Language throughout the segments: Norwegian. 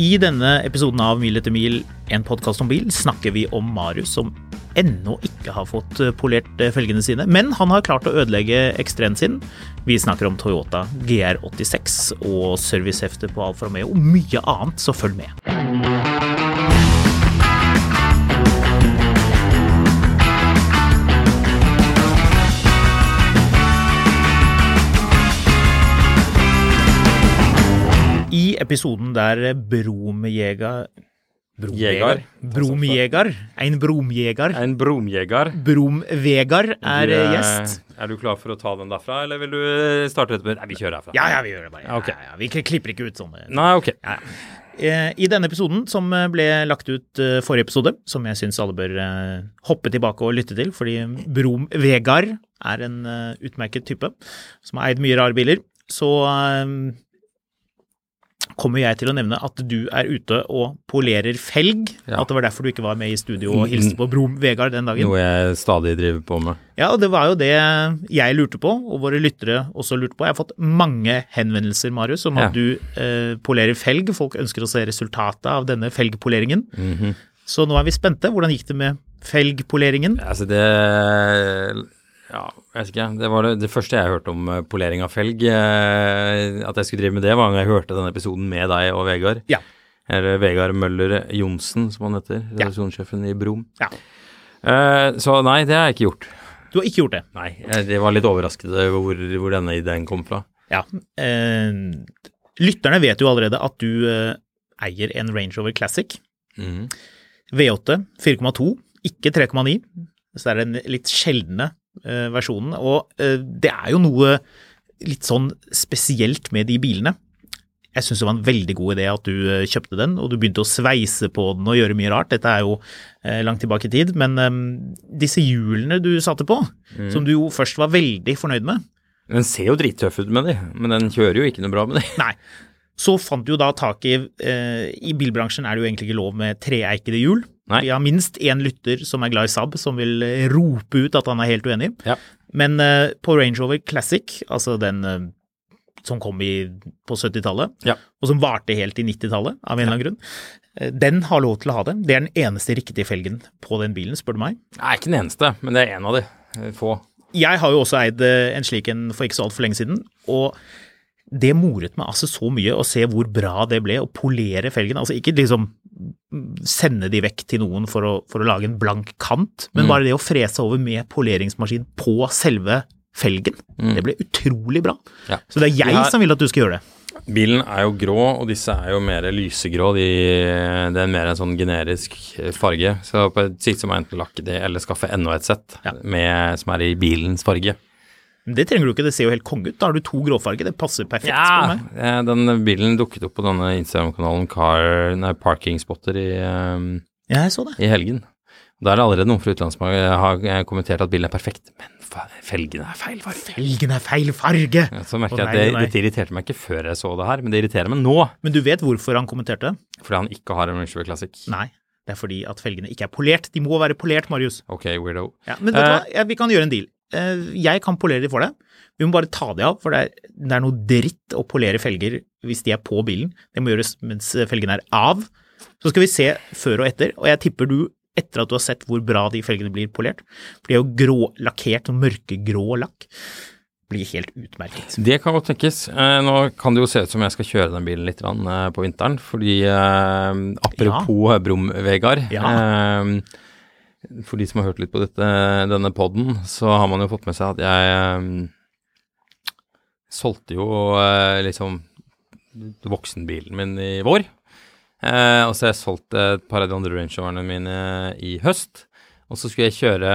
I denne episoden av Mil etter mil, en podkast om bil, snakker vi om Marius som ennå ikke har fått eh, polert eh, felgene sine, men han har klart å ødelegge ekstremen sin. Vi snakker om Toyota GR86 og servicehefte på Alfa Romeo og mye annet, så følg med. I episoden der Bromjeger Bromjeger. Bromjeger. En bromjeger. En bromjeger. Bromvegar er Du, eh, gjest. Er du klar for å ta den derfra, eller vil du eh, starte etterpå? Nei, vi kjører herfra. Ja, ja, vi gjør det bare. Okay. Ja, ja. Vi klipper ikke ut sånne. Nei, ok. Ja. Eh, I denne episoden, som eh, ble lagt ut eh, forrige episode, som jeg syns alle bør eh, hoppe tilbake og lytte til, fordi Brom Vegard er en eh, utmerket type som har eid mye rare biler, så eh, kommer jeg til å nevne at du er ute og polerer felg. Ja. At det var derfor du ikke var med i studio og hilste på Brom Vegard den dagen. Noe jeg stadig driver på med. Ja, og det var jo det jeg lurte på, og våre lyttere også lurte på. Jeg har fått mange henvendelser, Marius, om at Ja. du eh, polerer felg. Folk ønsker å se resultatet av denne felgpoleringen. Mhm. Så nå er vi spente. Hvordan gikk det med felgpoleringen? Altså, det Ja, jeg vet ikke. Det var det, det første jeg hørte om eh, polering av felg. eh, At jeg skulle drive med det, var da jeg hørte den episoden med deg og Vegard. Ja. Eller Vegard Møller Johnsen, som han heter. Redaksjonssjefen i Brom. Ja. Eh, Så nei, det har jeg ikke gjort. Du har ikke gjort det? Nei, jeg- var litt overrasket hvor, hvor denne ideen kom fra. Ja. Eh, lytterne vet jo allerede at du eh, eier en Range Rover Classic. Mm. V8 4,2, ikke 3,9. Så det er den litt sjeldne versjonen. Og eh, det er jo noe litt sånn spesielt med de bilene. Jeg syns det var en veldig god idé at du eh, kjøpte den, og du begynte å sveise på den og gjøre mye rart. Dette er jo eh, langt tilbake i tid, men eh, disse hjulene du satte på, som du jo først var veldig fornøyd med, Den ser jo drittøff ut med de, men den kjører jo ikke noe bra med de. Nei. Så fant du jo da tak i eh, I bilbransjen er det jo egentlig ikke lov med treeikede hjul. Nei. Vi har minst én lytter som er glad i Saab, som vil rope ut at han er helt uenig. Ja. Men uh, på Range Rover Classic, altså den uh, som kom i, på 70-tallet, Ja. og som varte helt i 90-tallet av en eller annen grunn, uh, den har lov til å ha det. Det er den eneste riktige felgen på den bilen, spør du meg. Nei, ikke den eneste, men det er en av de. Få. Jeg har jo også eid en slik en for ikke så altfor lenge siden, og det moret meg altså så mye å se hvor bra det ble å polere felgen. Altså ikke liksom sende de vekk til noen for å, for å lage en blank kant, men bare det å frese over med poleringsmaskin på selve felgen. Det ble utrolig bra. Ja. Så det er jeg har- som vil at du skal gjøre det. Bilen er jo grå, og disse er jo mer lysegrå. De, det er mer en sånn generisk farge. Så på et sikt så må jeg enten lakke det, eller skaffe enda et sett Ja. med, som er i bilens farge. Men det trenger du ikke, det ser jo helt konge ut. Da har du to gråfarger, det passer perfekt på meg. den bilen dukket opp på denne Instagram-kanalen Car, nei, Parking Spotter i, eh, Ja, jeg så det. i helgen. Da er det allerede noen fra utlandet som har- kommentert at bilen er perfekt, men felgene er feil farge. Felgen er feil farge! Ja, Så merker jeg at det. Dette irriterte meg ikke før jeg så det her, men det irriterer meg nå, Men du vet hvorfor han kommenterte det? fordi han ikke har en Range Rover Classic. Nei, det er fordi at felgene ikke er polert. De må være polert, Marius. Ok, weirdo. Ja, men vet du Eh, hva, ja, vi kan gjøre en deal. Eh, Jeg kan polere de for deg. Vi må bare ta de av, for det er, det er noe dritt å polere felger hvis de er på bilen. Det må gjøres mens felgene er av. Så skal vi se før og etter, og jeg tipper du, etter at du har sett hvor bra de felgene blir polert, for de er jo grå lakkert, mørkegrå lakk. blir helt utmerket. Det kan godt tenkes. Eh, nå kan det jo se ut som jeg skal kjøre den bilen litt eh, på vinteren, fordi apropos Brum, Vegard. Ja. Eh, for de som har hørt litt på dette, denne poden, så har man jo fått med seg at jeg eh, solgte jo eh, liksom voksenbilen min i vår. Eh, og så har jeg solgt et par av de andre Range Roverne mine i høst. Og så skulle jeg kjøre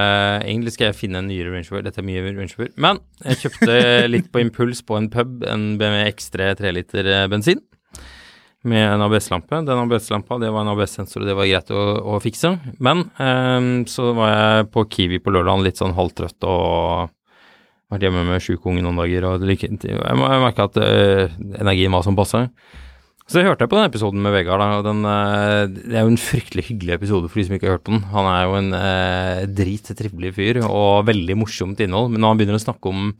Egentlig skal jeg finne en nyere Range Rover. Dette er mye Range Rover. Men jeg kjøpte litt på impuls på en pub en BMW X3 3 liter eh, bensin med en ABS-lampe. Den ABS-lampa det var en ABS-sensor, og det var greit å, å fikse. Men um, så var jeg på Kiwi på lørdag litt sånn halvtrøtt og vært hjemme med sjuk unge noen dager. og det Jeg merka at uh, energien var som passe. Så jeg hørte på den episoden med Vegard. Og den, uh, det er jo en fryktelig hyggelig episode for de som ikke har hørt på den. Han er jo en eh, drittrivelig fyr og veldig morsomt innhold. Men når han begynner å snakke om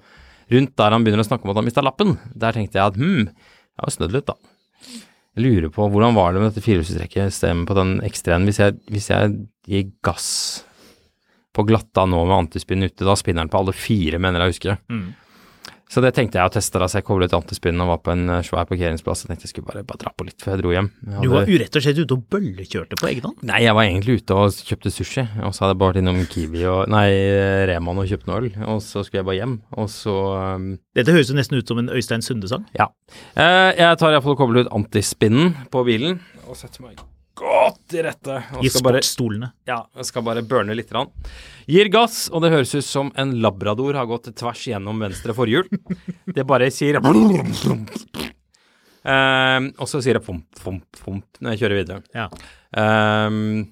rundt der han begynner å snakke om at han mista lappen, der tenkte jeg at hm, jeg har snødd litt, da. Lurer på hvordan var det med dette firehjulstrekket stemmen på den X3-en hvis, jeg- hvis jeg gir gass på glatta nå med antispinn ute, da spinner den på alle fire, mener jeg å huske. Mm. Så det tenkte jeg å teste, da, så jeg koblet antispinnen og var på en eh, svær parkeringsplass Jeg tenkte jeg skulle bare, bare dra på litt før jeg dro hjem. Jeg Du var urett rett og slett ute og bøllekjørte på egen hånd. Nei, jeg var egentlig ute og kjøpte sushi, og så hadde jeg bare vært innom Kiwi og Nei, Reman og kjøpt noe øl, og så skulle jeg bare hjem, og så um, Dette høres jo nesten ut som en Øystein Sunde-sang. Ja. Eh, jeg tar iallfall og kobler ut antispinnen på bilen, og setter meg godt i rette. I sportsstolene. ja, skal bare burne litt. Rann. Gir gass, og det høres ut som en labrador har gått tvers gjennom venstre forhjul. Det bare sier Eh, og så sier det pomp, pomp, pomp når jeg kjører videre. Ja. Ehm,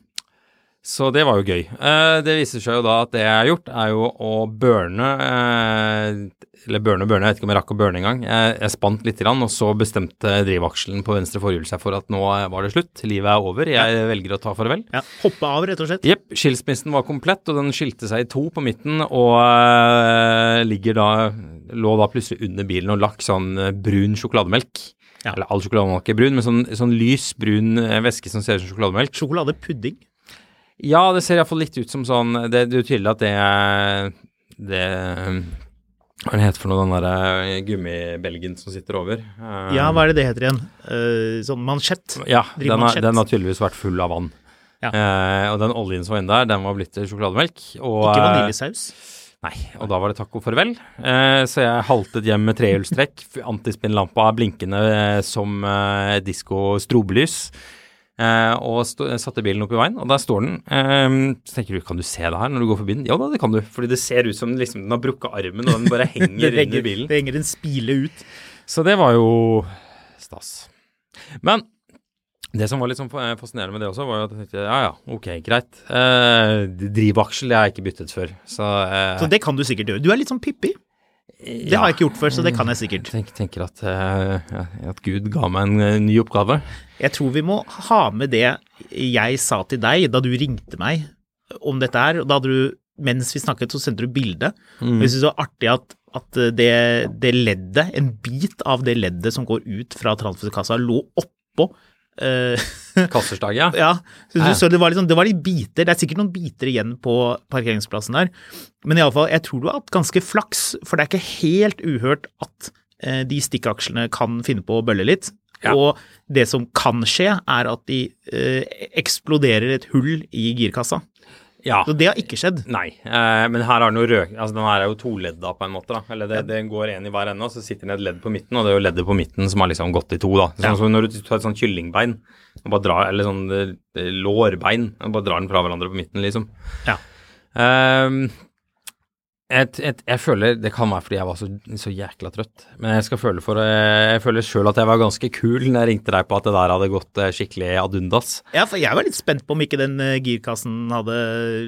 så det var jo gøy. Eh, det viser seg jo da at det jeg har gjort, er jo å burne eh, Eller burne, burne, jeg vet ikke om jeg rakk å burne engang. Jeg, jeg spant litt, grann, og så bestemte drivakselen på venstre forhjul seg for at nå var det slutt. Livet er over. Jeg velger å ta farvel. ja. Hoppe av, rett og slett. Jepp. Skilsmissen var komplett, og den skilte seg i to på midten, og uh, ligger da lå da plutselig under bilen og lakk sånn brun sjokolademelk. Ja. Eller all sjokolademelk er brun, men sånn, sånn lys brun væske som ser ut som sjokolademelk. Sjokoladepudding. Ja, det ser iallfall litt ut som sånn Det, det er jo tydelig at det det Hva er det heter for noe, den derre gummibelgen som sitter over? Uh, Ja, hva er det det heter igjen? Uh, sånn mansjett. Ja, den har, den har tydeligvis vært full av vann. Ja. Uh, og den oljen som var inne der, den var blitt til sjokolademelk. Og, Ikke eh, vaniljesaus. Nei, og da var det takk og farvel. Eh, så jeg haltet hjem med trehjulstrekk, antispinnlampa blinkende eh, som eh, disko strobelys. Eh, og satte bilen opp i veien, og der står den. Eh, så tenker du, kan du se det her når du går forbi den? Ja da, det kan du, fordi det ser ut som liksom, den har brukket armen, og den bare henger under bilen. det henger en spile ut. Så det var jo stas. Men det som var litt sånn fascinerende med det også, var jo at jeg tenkte ja ja, ok, greit. Eh, drivaksel det har jeg ikke byttet før, så, eh, Så det kan du sikkert gjøre. Du er litt sånn Pippi. Det har jeg ikke gjort før, så det kan jeg sikkert. Jeg tenker at, eh, at Gud ga meg en eh, ny oppgave. Jeg tror vi må ha med det jeg sa til deg da du ringte meg om dette her. Da hadde du, mens vi snakket, så sendte du bilde. Mm. Jeg synes det var artig at, at det, det leddet, en bit av det leddet som går ut fra transferkassa, lå oppå eh, Kasserstag, ja. Ja, så, det, var liksom, det var litt biter. Det er sikkert noen biter igjen på parkeringsplassen der. Men iallfall, jeg tror du har hatt ganske flaks, for det er ikke helt uhørt at eh, de stikkakslene kan finne på å bølle litt. Ja. Og det som kan skje, er at de eh, eksploderer et hull i girkassa. Ja. Så det har ikke skjedd. Nei, eh, men her er jo røk... Altså, den her er jo toledda på en måte, da. Eller det, det går én i hver ende, og så sitter det et ledd på midten, og det er jo leddet på midten som har liksom gått i to, da. Sånn Ja. som når du tar et sånt kyllingbein, drar, eller sånn eh, lårbein, og bare drar den fra hverandre på midten, liksom. Ja. Ehm, et, et, jeg føler Det kan være fordi jeg var så, så jækla trøtt, men jeg skal føle for eh, Jeg føler sjøl at jeg var ganske kul når jeg ringte deg på at det der hadde gått eh, skikkelig ad undas. Ja, for jeg var litt spent på om ikke den eh, girkassen hadde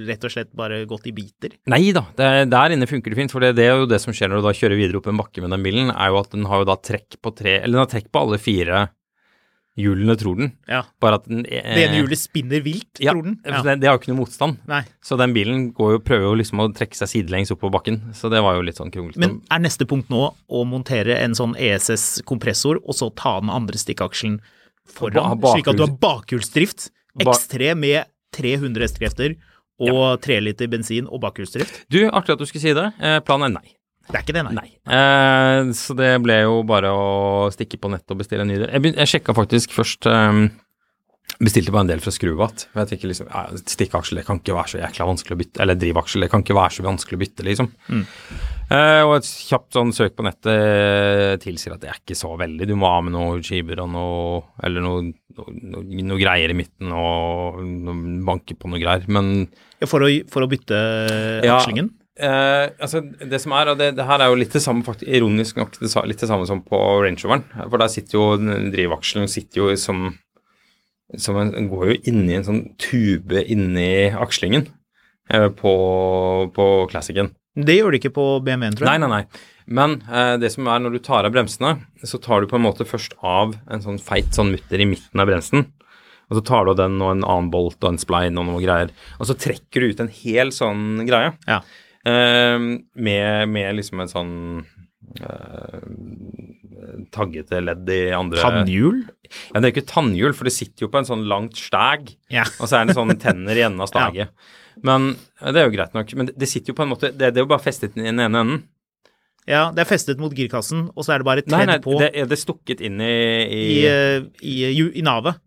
rett og slett bare gått i biter. Nei da, det, der inne funker det fint. For det, det er jo det som skjer når du da kjører videre opp en bakke med den bilen, er jo at den har jo da trekk på tre Eller den har trekk på alle fire hjulene, tror den. Ja. Bare at den Det ene hjulet spinner vilt, ja, tror den. Ja. Det, det har jo ikke noe motstand. Nei. Så den bilen går jo, prøver jo liksom å trekke seg sidelengs opp på bakken. Så det var jo litt sånn kronglete. Men er neste punkt nå å montere en sånn ESS-kompressor, og så ta den andre stikkaksjen foran, Ba- slik at du har bakhjulsdrift, Ba- X3 med 300 hestekrefter og 3 liter bensin og bakhjulsdrift? Du, artig at du skulle si det. Eh, planen er nei. Det er ikke det, nei. Nei. Eh, så det ble jo bare å stikke på nettet og bestille en ny del. Jeg, begyn- jeg sjekka faktisk først eh, Bestilte bare en del fra Skruvat. Jeg tenker liksom ja, Stikkaksel det kan ikke være så jækla vanskelig å bytte. Eller drivaksel det kan ikke være så vanskelig å bytte, liksom. Eh, og et kjapt sånn søk på nettet tilsier at det er ikke så veldig. Du må ha med noen skiver og noe Eller noe, noe, noe, noe greier i midten og noe, banke på noe greier. Men For å, for å bytte Ja. akslingen? Eh, altså, det som er, og det, det her er jo litt det samme, faktisk, ironisk nok, det, litt det samme som på Range Roveren. For der sitter jo den drivakselen sitter jo som, som en, går jo inni en sånn tube inni akslingen eh, på, på Classicen. Det gjør det ikke på BMW-en, tror Nei, jeg. nei, nei. Men eh, det som er når du tar av bremsene, så tar du på en måte først av en sånn feit sånn mutter i midten av bremsen. Og så tar du av den og en annen bolt og en spline og noe greier. Og så trekker du ut en hel sånn greie. Ja. Eh, med, med liksom en sånn eh, taggete ledd i andre Tannhjul? Ja, det er ikke tannhjul, for det sitter jo på en sånn langt stag. Ja. Og så er det sånne tenner i enden av staget. Men eh, det er jo greit nok. Men det, sitter jo på en måte Det, det er jo bare festet i den ene enden. Ja, det er festet mot girkassen, og så er det bare tredd nei, på det, er- det stukket inn i, i, i, eh, i, i, i navet.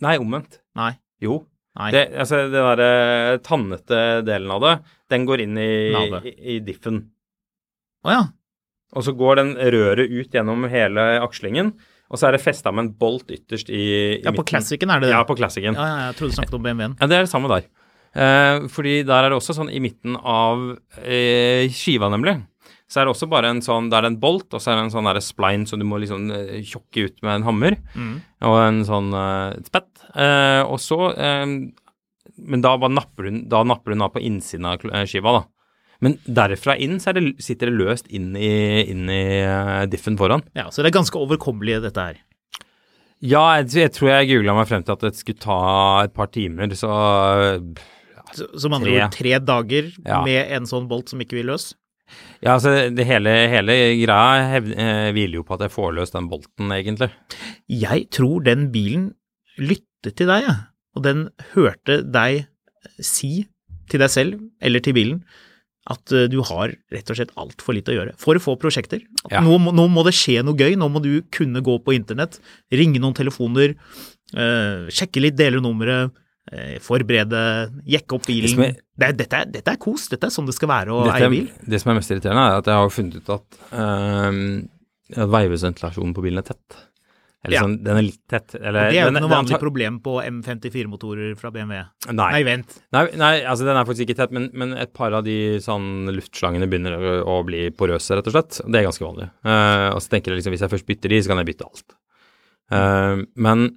Nei, omvendt. Nei. Jo. Det, altså, den derre tannete delen av det, den går inn i, i, i diffen. Å ja. Og så går den røret ut gjennom hele akslingen, og så er det festa med en bolt ytterst i, i Ja, på midten. Classicen er det det. Ja, på Classicen. Ja, ja, jeg trodde du snakket om BMW-en. Ja, det er det samme der. Eh, fordi der er det også sånn i midten av eh, skiva, nemlig, så er det også bare en sånn Det er en bolt, og så er det en sånn der spline som du må liksom eh, tjokke ut med en hammer, og en sånn uh, spett. Uh, og så eh, Men da, bare napper du, da napper du den av på innsiden av skiva, da. Men derfra inn så det, sitter det løst inn i, inn i diffen foran. Ja, så det er ganske overkommelig, dette her. Ja, jeg, jeg tror jeg googla meg frem til at det skulle ta et par timer, så ja, som andre Tre. ord, tre dager Ja. med en sånn bolt som ikke vil løs. Ja, altså det hele, hele greia hev, eh, hviler jo på at jeg får løst den bolten, egentlig. Jeg tror den bilen lyttet til deg, jeg. Og den hørte deg si til deg selv, eller til bilen, at eh, du har rett og slett altfor lite å gjøre. For få prosjekter. Ja. Nå, må- nå må det skje noe gøy. Nå må du kunne gå på internett, ringe noen telefoner, eh, sjekke litt delenummeret, eh, forberede, jekke opp bilen. Det er- Det er, dette, er, dette er kos. Dette er sånn det skal være å eie bil. det som er mest irriterende, er at jeg har funnet ut at øh, veivesentilasjonen på bilen er tett. Eller Ja. sånn, den er litt tett. Eller, Det er jo ikke noe vanlig tar- problem på M54-motorer fra BMW. Nei. Nei, vent. Nei, nei, altså den er faktisk ikke tett, men, men et par av de sånn luftslangene begynner å, å bli porøse, rett og slett. Det er ganske vanlig. Uh, og så tenker jeg liksom, hvis jeg først bytter de, så kan jeg bytte alt. Uh, men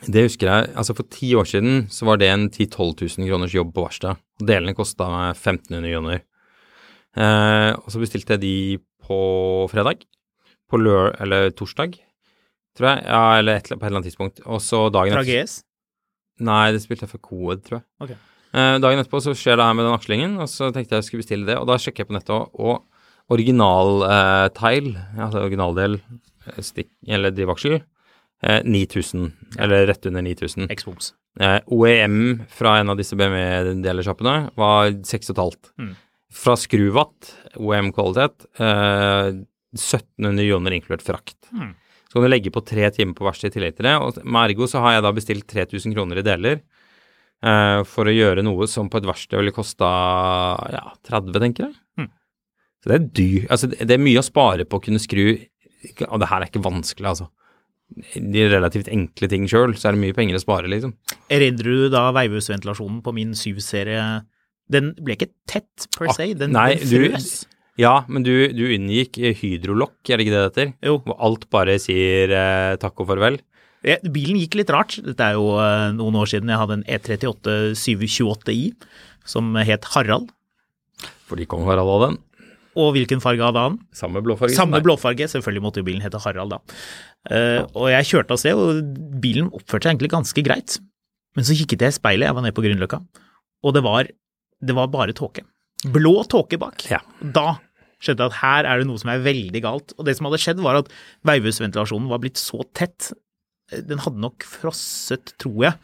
det husker jeg, altså for ti år siden så var det en 10 000-12 000 kroners jobb på verkstedet. Delene kosta meg 1500 kroner. Eh, og så bestilte jeg de på fredag. På lør... eller torsdag, tror jeg. Ja, eller et, på et eller annet tidspunkt. Og så dagen Fra GS? Nei, det spilte jeg for Coed, tror jeg. Ok. Eh, dagen etterpå så skjer det her med den akslingen, og så tenkte jeg jeg skulle bestille det, og da sjekker jeg på nettet, og, og originalteil, altså originaldel, eh, stikk, eller drivaksel, eh, 9000, eller rett under 9000. X-Boms. Eh, OEM fra en av disse BMW-delersjappene var 6,5. Mm. Fra Skruvatt, OEM-kvalitet, eh, 1700 joner inkludert frakt. Mm. Så kan du legge på tre timer på verkstedet i tillegg til det. Og med Ergo så har jeg da bestilt 3000 kroner i deler eh, for å gjøre noe som på et verksted ville kosta ja, 30, tenker jeg. Mm. Så det er dyr. Altså, det det er mye å spare på å kunne skru Og det her er ikke vanskelig, altså. De relativt enkle ting sjøl, så er det mye penger å spare, liksom. Erindrer du da veivhusventilasjonen på min syv-serie? Den ble ikke tett per Ah, se, den, nei, den du- frøs. Ja, men du, du unngikk hydrolokk, er det ikke det det heter? Jo. Hvor alt bare sier eh, takk og farvel. Ja, bilen gikk litt rart. Dette er jo eh, noen år siden jeg hadde en E E38 728i som het Harald. Fordi kong Harald hadde den. Og hvilken farge hadde han? Samme blåfarge. Samme blåfarge. Selvfølgelig måtte jo bilen hete Harald, da. Uh, og jeg kjørte av sted, og bilen oppførte seg egentlig ganske greit. Men så kikket jeg i speilet, jeg var nede på Grünerløkka, og det var, det var bare tåke. Blå tåke bak. Ja. Da skjønte jeg at her er det noe som er veldig galt. Og det som hadde skjedd, var at veivhusventilasjonen var blitt så tett den hadde nok frosset, tror jeg.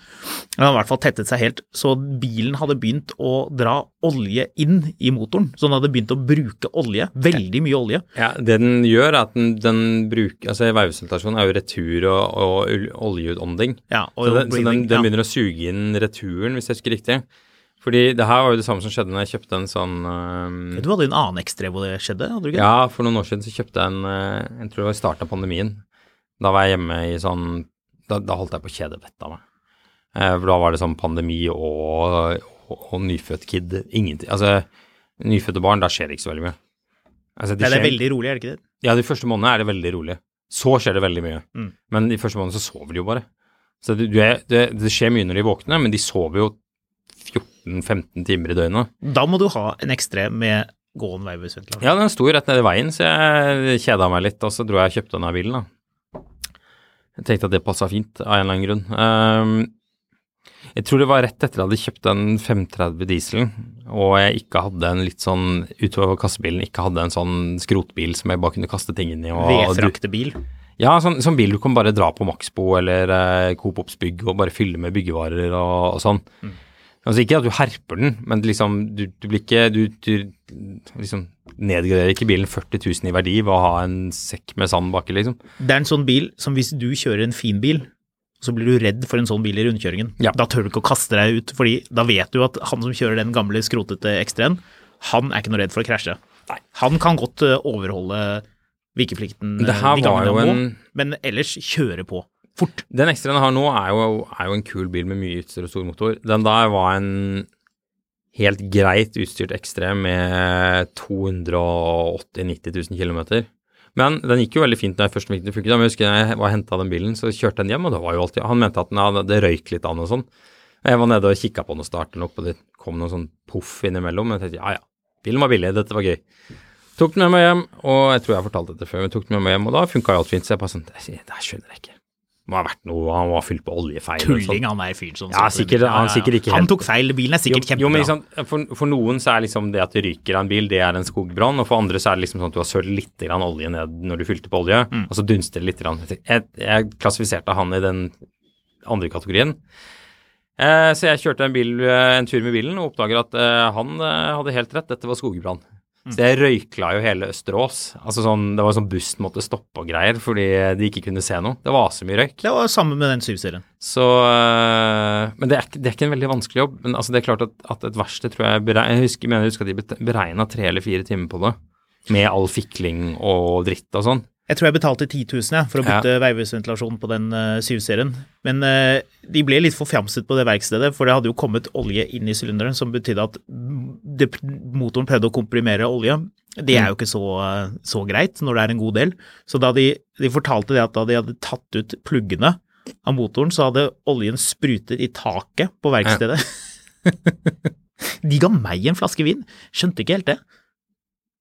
Den hadde i hvert fall tettet seg helt, så bilen hadde begynt å dra olje inn i motoren. Så den hadde begynt å bruke olje, veldig mye olje. Ja, Det den gjør, er at den, den bruker Altså, veivsituasjonen er jo retur og, og oljeutånding. Ja, så den, så den, den begynner ja. å suge inn returen, hvis jeg husker riktig. Fordi det her var jo det samme som skjedde når jeg kjøpte en sånn um, Du hadde en annen ekstrem hvor det skjedde, hadde du ikke? Ja, for noen år siden så kjøpte jeg en øh, Jeg tror det var i starten av pandemien. Da var jeg hjemme i sånn Da, da holdt jeg på å kjede vettet av meg. Eh, for da var det sånn pandemi og, og, og nyfødt kid. Ingenting Altså, nyfødte barn, da skjer det ikke så veldig mye. Altså, Ja, det er skjer- veldig rolig, er det ikke det? ja, de første månedene er det veldig rolig. Så skjer det veldig mye. Mm. Men de første månedene så sover de jo bare. Så det, du det, det skjer mye når de våkner, men de sover jo 14-15 timer i døgnet. Da må du ha en ekstrem med gående veivesventilasjon. Ja, den sto jo rett nede i veien, så jeg kjeda meg litt, og så dro jeg og kjøpte denne bilen, da. Jeg tenkte at det passa fint, av en eller annen grunn. Um, jeg tror det var rett etter jeg hadde kjøpt den 530 dieselen, og jeg ikke hadde en litt sånn, utover kassebilen, ikke hadde en sånn skrotbil som jeg bare kunne kaste ting inn i. Vedfraktebil. Ja, sånn, sånn bil du kan bare dra på Maxbo eller eh, Coop Ops bygg og bare fylle med byggevarer og, og sånn. Altså ikke at du herper den, men liksom du, du blir ikke Du, du liksom nedgraderer ikke bilen 40 000 i verdi ved å ha en sekk med sand baki, liksom. Det er en sånn bil som hvis du kjører en fin bil, så blir du redd for en sånn bil i rundkjøringen. Ja. Da tør du ikke å kaste deg ut, fordi da vet du at han som kjører den gamle skrotete X3-en, han er ikke noe redd for å krasje. Han kan godt eh, overholde vikeplikten eh, han må, men ellers kjøre på fort. Den ekstraen jeg har nå, er jo, er jo en kul bil med mye utstyr og stor motor. Den der var en helt greit utstyrt ekstrem med 280 000-90 000 km. Men den gikk jo veldig fint når jeg først fikk den. Men jeg husker jeg var henta den bilen, så kjørte den hjem, og det var jo alltid Han mente at den hadde, det røyk litt an og sånn. Jeg var nede og kikka på den og starta den opp, og det kom noen sånn poff innimellom. Men jeg tenkte ja ja, bilen var billig, dette var gøy. Tok den med meg hjem, og jeg tror jeg har fortalt dette før, men tok den med meg hjem, og da funka alt fint. Så jeg bare sånn Det skjønner jeg ikke. Må ha vært noe Han var fylt på oljefeil. Tulling sånn. han er fyren som Ja, sikkert- han sikkert ikke Han tok feil, bilen er sikkert jo, jo, men liksom, for, for noen så er liksom det at det ryker av en bil, det er en skogbrann. Og for andre så er det liksom sånn at du har sølt litt grann olje ned når du fylte på olje, Mm. og så dunster det litt. Grann. Jeg, jeg klassifiserte han i den andre kategorien. Eh, så jeg kjørte en, bil, eh, en tur med bilen og oppdager at eh, han eh, hadde helt rett, dette var skogbrann. Mm. Så jeg røykla jo hele Østerås. Altså sånn, Det var sånn bussen måtte stoppe og greier fordi de ikke kunne se noe. Det var så mye røyk. Det var samme med den 7-serien. Så øh, Men det er, det er ikke en veldig vanskelig jobb. Men altså, det er klart at, at et verksted tror jeg berei- Jeg husker, mener jeg husker at de beregna tre eller fire timer på det. Med all fikling og dritt og sånn. Jeg tror jeg betalte 10 000 jeg, for å Ja. bytte veivesventilasjon på den uh, 7-serien. Men uh, de ble litt forfjamset på det verkstedet, for det hadde jo kommet olje inn i sylinderen, som betydde at det, motoren prøvde å komprimere olje. Det er jo ikke så, uh, så greit når det er en god del. Så da de, de fortalte det at da de hadde tatt ut pluggene av motoren, så hadde oljen sprutet i taket på verkstedet. de ga meg en flaske vin. Skjønte ikke helt det.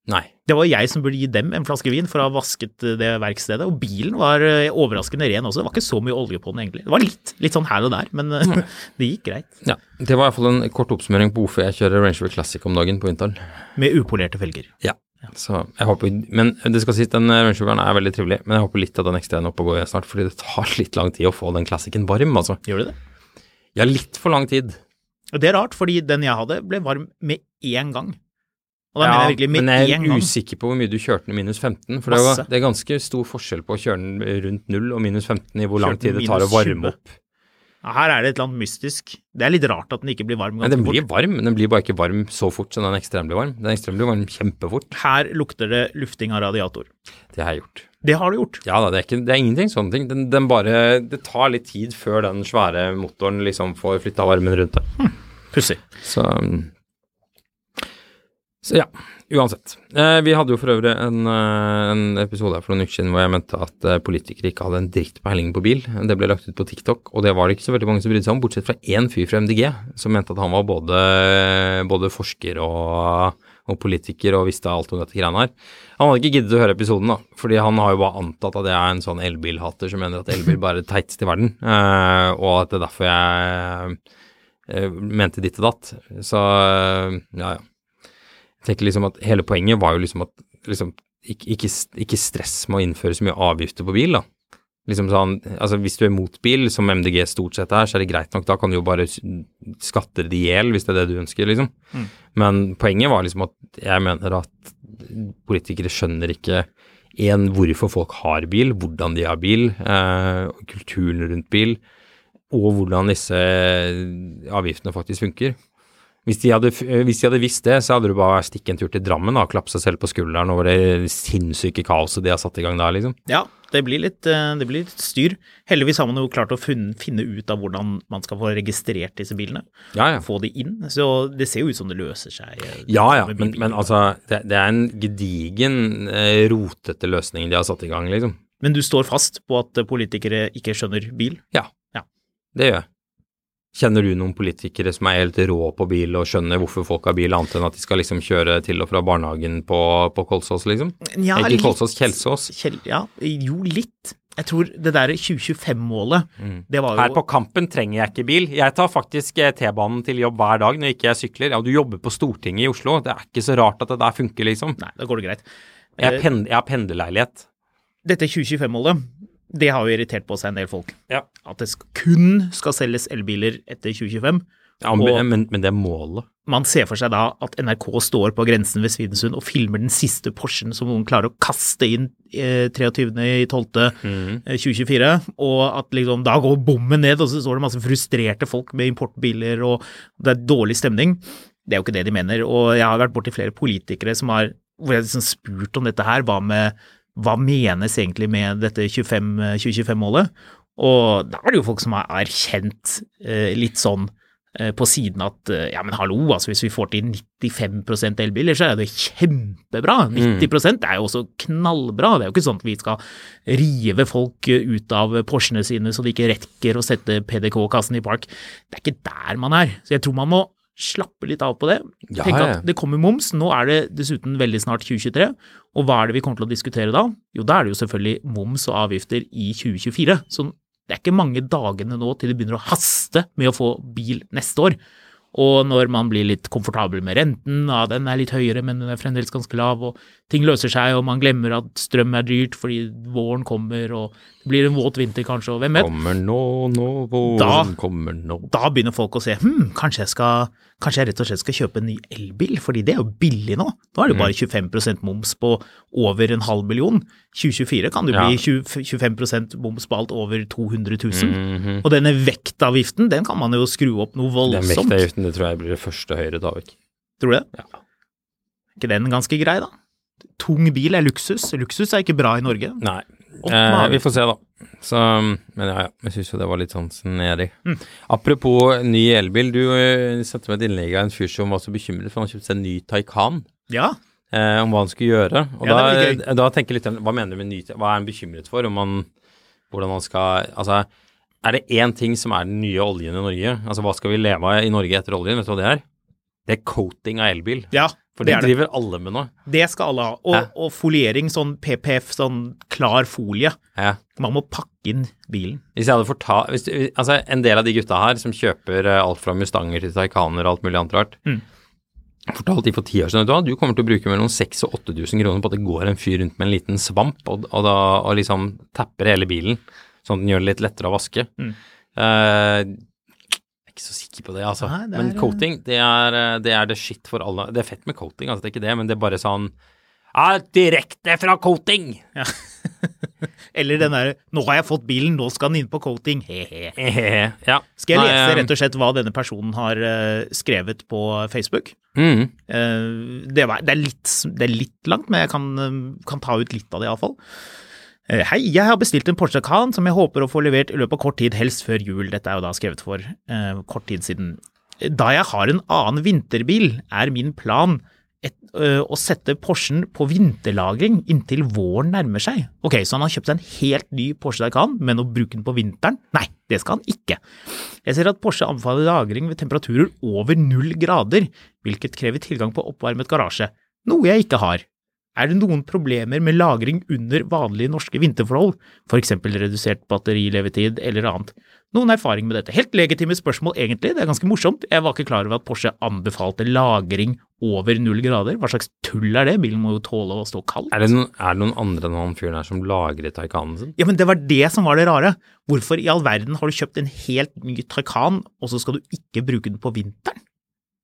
Nei. Det var jeg som burde gi dem en flaske vin for å ha vasket eh, det verkstedet, og bilen var eh, overraskende ren også. Det var ikke så mye olje på den egentlig. Det var litt, litt sånn her og der, men eh, det gikk greit. Ja, Det var iallfall en kort oppsummering på hvorfor jeg kjører Range Rover Classic om dagen på vinteren. Med upolerte felger. Ja. Så jeg håper, Men det skal sies, den Range Roveren er veldig trivelig. Men jeg håper litt at den ekstra er oppe og går snart, fordi det tar litt lang tid å få den klassikken varm, altså. Gjør det det? Ja, litt for lang tid. Det er rart, fordi den jeg hadde ble varm med én gang. Og da mener jeg virkelig med men jeg er usikker på hvor mye du kjørte den minus 15. For det er, det er ganske stor forskjell på å kjøre den rundt null og minus 15 i hvor lang tid det tar å varme 20. opp. Ja, her er det et eller annet mystisk. Det er litt rart at den ikke blir varm ganske den blir fort. varm, men den blir bare ikke varm så fort som den ekstremt blir varm. Den ekstremt blir varm kjempefort. Her lukter det lufting av radiator. Det har jeg gjort. Det har du gjort. Ja da, det er, ikke, det er ingenting sånne ting. Den, den bare, det tar litt tid før den svære motoren liksom får flytta varmen rundt det. Pussig. Så, um, så ja, uansett. Eh, vi hadde jo for øvrig en, eh, en episode her for noen uker siden hvor jeg mente at eh, politikere ikke hadde en dritt peiling på bil. Det ble lagt ut på TikTok, og det var det ikke så veldig mange som brydde seg om, bortsett fra én fyr fra MDG som mente at han var både, både forsker og, og politiker og visste alt om dette greiene her. Han hadde ikke giddet å høre episoden, da, fordi han har jo bare antatt at jeg er en sånn elbilhater som mener at elbil bare er det teiteste i verden, og at det er derfor jeg mente ditt og datt. Så ja, ja. Tenker liksom at hele poenget var jo liksom at liksom, ikke, ikke, ikke stress med å innføre så mye avgifter på bil, da. Liksom sånn, altså Hvis du er mot bil, som MDG stort sett er, så er det greit nok. Da kan du jo bare skatte det i hjel, hvis det er det du ønsker, liksom. Men poenget var liksom at jeg mener at politikere skjønner ikke én hvorfor folk har bil, hvordan de har bil, eh, kulturen rundt bil, og hvordan disse avgiftene faktisk funker. Hvis de, hadde, hvis de hadde visst det, så hadde du bare stikket en tur til Drammen og klappet seg selv på skulderen over det sinnssyke kaoset de har satt i gang der, liksom. Ja, det blir litt, eh, det blir litt styr. Heldigvis har man jo klart å finne ut av hvordan man skal få registrert disse bilene. Ja, ja. Få de inn. Så det ser jo ut som det løser seg. eh, Ja, ja, men, men altså, det, det er en gedigen eh, rotete løsning de har satt i gang, liksom. Men du står fast på at eh, politikere ikke skjønner bil? Ja, Ja. det gjør jeg. Kjenner du noen politikere som er helt rå på bil og skjønner hvorfor folk har bil, annet enn at de skal liksom kjøre til og fra barnehagen på, på Kolsås, liksom? Ja, Ikke litt. Kolsås, Kjelsås. Kjell, ja, jo, litt. Jeg tror det der 2025-målet, det var jo Mm. Her på Kampen trenger jeg ikke bil. Jeg tar faktisk eh, T-banen til jobb hver dag når ikke jeg sykler. Ja, du jobber på Stortinget i Oslo. Det er ikke så rart at det der funker, liksom. Nei, da går det greit. Jeg, pend jeg har pendlerleilighet. Dette 2025-målet, det har jo irritert på seg en del folk. Ja. At det kun skal selges elbiler etter 2025. Ja, Og- men, men, det er målet. Man ser for seg da at NRK står på grensen ved Svinesund og filmer den siste Porschen som noen klarer å kaste inn eh, 23.12.2024, og at liksom da går bommen ned, og så står det masse frustrerte folk med importbiler, og det er dårlig stemning. Det er jo ikke det de mener, og jeg har vært borti flere politikere som har hvor jeg liksom spurt om dette her, hva, med, hva menes egentlig med dette 2025-målet? Og da er det jo folk som har erkjent eh, litt sånn eh, på siden at eh, ja, men hallo, altså hvis vi får til 95% elbiler, så er det kjempebra. 90 er jo også knallbra. Det er jo ikke sånn at vi skal rive folk eh, ut av Porschene sine så de ikke rekker å sette PDK-kassen i park. Det er ikke der man er. Så jeg tror man må slappe litt av på det. Ja, Tenk at det kommer moms. Nå er det dessuten veldig snart 2023. Og hva er det vi kommer til å diskutere da? Jo, da er det jo selvfølgelig moms og avgifter i 2024. Så det er ikke mange dagene nå til det begynner å haste med å få bil neste år. Og når man blir litt komfortabel med renten, ja, den er litt høyere, men den er fremdeles ganske lav, og ting løser seg, og man glemmer at strøm er dyrt fordi våren kommer, og det blir en våt vinter kanskje, og hvem vet? Kommer nå, nå, våren Da- kommer nå. Da begynner folk å se hm, kanskje jeg, skal, kanskje jeg rett og slett skal kjøpe en ny elbil, fordi det er jo billig nå. Nå er det jo bare 25% moms på over en halv million. 2024 kan det Ja. bli 20, 25% moms på alt over 200 000. Og denne vektavgiften, den kan man jo skru opp noe voldsomt. Den vektavgiften det tror jeg blir det første Høyre tar vekk. Tror du det? Ja. Er ikke den ganske grei, da? Tung bil er luksus. Luksus er ikke bra i Norge. Nei. Eh, vi får se, da. Så, men ja, ja. Jeg syns jo det var litt sånn snedig. Mm. Apropos ny elbil. Du uh, sendte meg et innlegg av en fyr som var så bekymret for han kjøpte seg en ny Taycan. Ja, Eh, om hva han skulle gjøre. Og Ja, da, da tenker jeg litt Hva mener du med ny Hva er han bekymret for? Om han Hvordan han skal Altså, er det én ting som er den nye oljen i Norge? Altså, hva skal vi leve av i Norge etter oljen? Vet du hva det er? Det er coating av elbil. ja For det det, driver det. alle med nå. Det skal alle ha. Og, ja. og foliering, sånn PPF, sånn klar folie. Ja. Man må pakke inn bilen. Hvis jeg hadde forta, hvis, altså En del av de gutta her som kjøper eh, alt fra Mustanger til Taycaner og alt mulig annet rart, Mm. fortalte de for ti år siden at du kommer til å bruke mellom 6000 og 8000 kroner på at det går en fyr rundt med en liten svamp og, og, da, og liksom tapper hele bilen, sånn at den gjør det litt lettere å vaske. Mm. Er ikke så sikker på det, altså. Nei, det men er, men coating, det er, eh, det er det shit for alle. Det er fett med coating, altså, det er ikke det, men det er bare sånn ja, direkte fra coating! Eller den derre 'nå har jeg fått bilen, nå skal den inn på coating', he-he. ja. Skal jeg Nei, lese eh, rett og slett hva denne personen har eh, skrevet på Facebook? mm. Eh, det, var, det, er litt, det er litt langt, men jeg kan, eh, kan ta ut litt av det iallfall. Uh, hei, jeg har bestilt en Porsche Can som jeg håper å få levert i løpet av kort tid, helst før jul. Dette er jo da skrevet for eh, kort tid siden. Da jeg har en annen vinterbil, er min plan et, ø, å sette Porschen på vinterlagring inntil våren nærmer seg. Ok, så han har kjøpt seg en helt ny Porsche Taycan, men å bruke den på vinteren? Nei, det skal han ikke. Jeg ser at Porsche anbefaler lagring ved temperaturer over null grader, hvilket krever tilgang på oppvarmet garasje, noe jeg ikke har. Er det noen problemer med lagring under vanlige norske vinterforhold, f.eks. redusert batterilevetid eller annet? Noen erfaring med dette? Helt legitime spørsmål egentlig, det er ganske morsomt. Jeg var ikke klar over at Porsche anbefalte lagring over null grader. Hva slags tull er det? Bilen må jo tåle å stå kald. Er det, noen, er det noen andre enn han fyren her som lagret Taycanen sin? Ja, men det var det som var det rare. Hvorfor i all verden har du kjøpt en helt ny Taycan, og så skal du ikke bruke den på vinteren?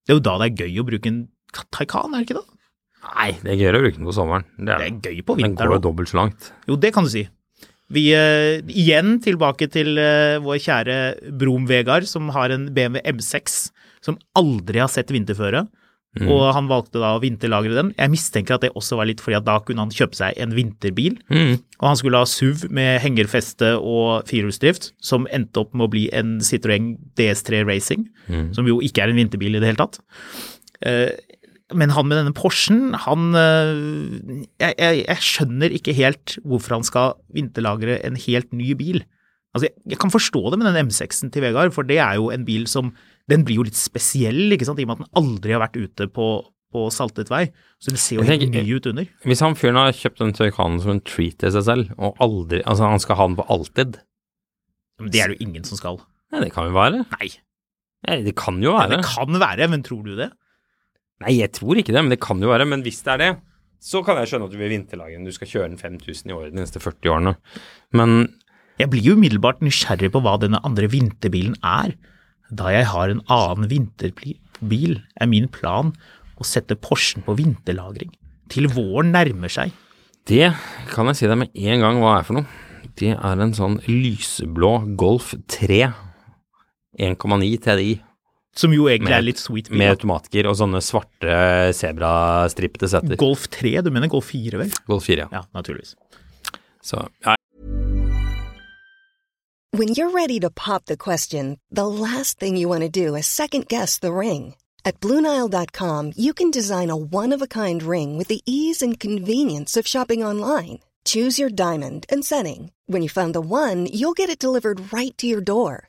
Det er jo da det er gøy å bruke en Taycan, er det ikke det? Nei, det er gøyere å bruke den på sommeren. Det Det er, er gøy på den vinteren går jo dobbelt så langt. Jo, det kan du si. Vi, uh, igjen tilbake til uh, vår kjære Brom-Vegard, som har en BMW M6 som aldri har sett vinterføre. Mm. Og han valgte da å vinterlagre den. Jeg mistenker at det også var litt fordi at da kunne han kjøpe seg en vinterbil. Mm. Og han skulle ha SUV med hengerfeste og firehjulsdrift, som endte opp med å bli en Citroën DS3 Racing, Mm. som jo ikke er en vinterbil i det hele tatt. Eh, Men han med denne Porschen, han eh, jeg, jeg, jeg skjønner ikke helt hvorfor han skal vinterlagre en helt ny bil. Altså, jeg, jeg kan forstå det med den M6-en til Vegard, for det er jo en bil som Den blir jo litt spesiell, ikke sant, i og med at den aldri har vært ute på, på saltet vei. Så den ser jo helt ny ut under. Hvis han fyren har kjøpt den Taycanen som en treat til seg selv, og aldri Altså, han skal ha den på alltid Men det er det jo ingen som skal. Nei, det kan jo være. Nei. Nei, det kan jo være. Det kan være, men tror du det? Nei, jeg tror ikke det, men det kan jo være. Men hvis det er det, så kan jeg skjønne at du vil vinterlage den. Du skal kjøre den 5000 i året de neste 40 årene. Men Jeg blir jo umiddelbart nysgjerrig på hva denne andre vinterbilen er. Da jeg har en annen vinterbil, er min plan å sette Porschen på vinterlagring. Til våren nærmer seg. det kan jeg si deg med en gang hva er for noe. Det er en sånn lyseblå Golf 3 1,9 TDI Som jo egentlig Med- er litt sweet bil. med automatgir og sånne svarte sebrastripete setter. Golf 3, du mener Golf 4 vel? Golf 4, ja. Ja, naturligvis. Så ja, When you're ready to pop the question, the last thing you want to do is second guess the ring. At Bluenile.com, you can design a one of a kind ring with the ease and convenience of shopping online. Choose your diamond and setting. When you find the one, you'll get it delivered right to your door.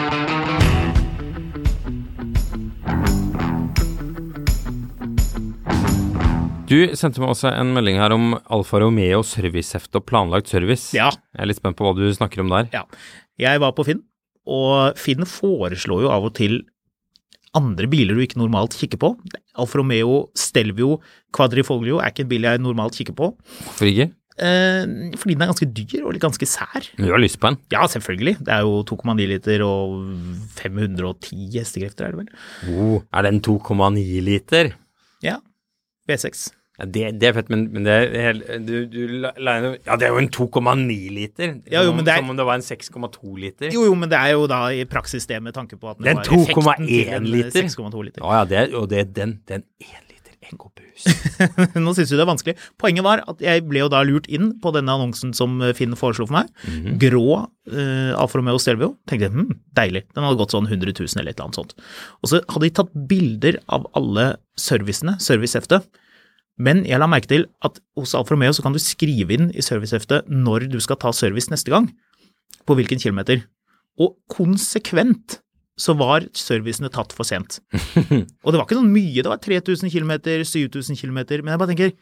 Du sendte meg også en melding her om Alfa Romeo servicehefte og planlagt service. Ja. Jeg er litt spent på hva du snakker om der. Ja. Jeg var på Finn, og Finn foreslår jo av og til andre biler du ikke normalt kikker på. Alfa Romeo Stelvio Quadrifoglio er ikke en bil jeg normalt kikker på, Hvorfor ikke? eh, fordi den er ganske dyr og litt ganske sær. Du har lyst på en. Ja, selvfølgelig. Det er jo 2,9 liter og 510 hestekrefter, er det vel? Oh, er det en 2,9 liter? Ja. V6. Ja, det, det er fett, men, men det er helt du, du, Ja, det er jo en 2,9 liter. Ja, jo, Som- men det er- Som om det var en 6,2 liter. Jo, jo, men det er jo da i praksis det med tanke på at Det er 2,1 en liter. 6,2 liter. Ja, ja, det og det er den, den 1 liter EcoBoost. Nå syns du det er vanskelig. Poenget var at jeg ble jo da lurt inn på denne annonsen som Finn foreslo for meg. Mhm. Grå uh, Alfa Romeo Stelvio. Tenkte jeg, hm, deilig. Den hadde gått sånn 100 000 eller et eller annet sånt. Og så hadde de tatt bilder av alle servicene, serviceheftet. Men jeg la merke til at hos Alfa Romeo så kan du skrive inn i serviceheftet når du skal ta service neste gang. På hvilken kilometer. Og konsekvent så var servicene tatt for sent. Og det var ikke sånn mye, det var 3000 km, 7000 km, men jeg bare tenker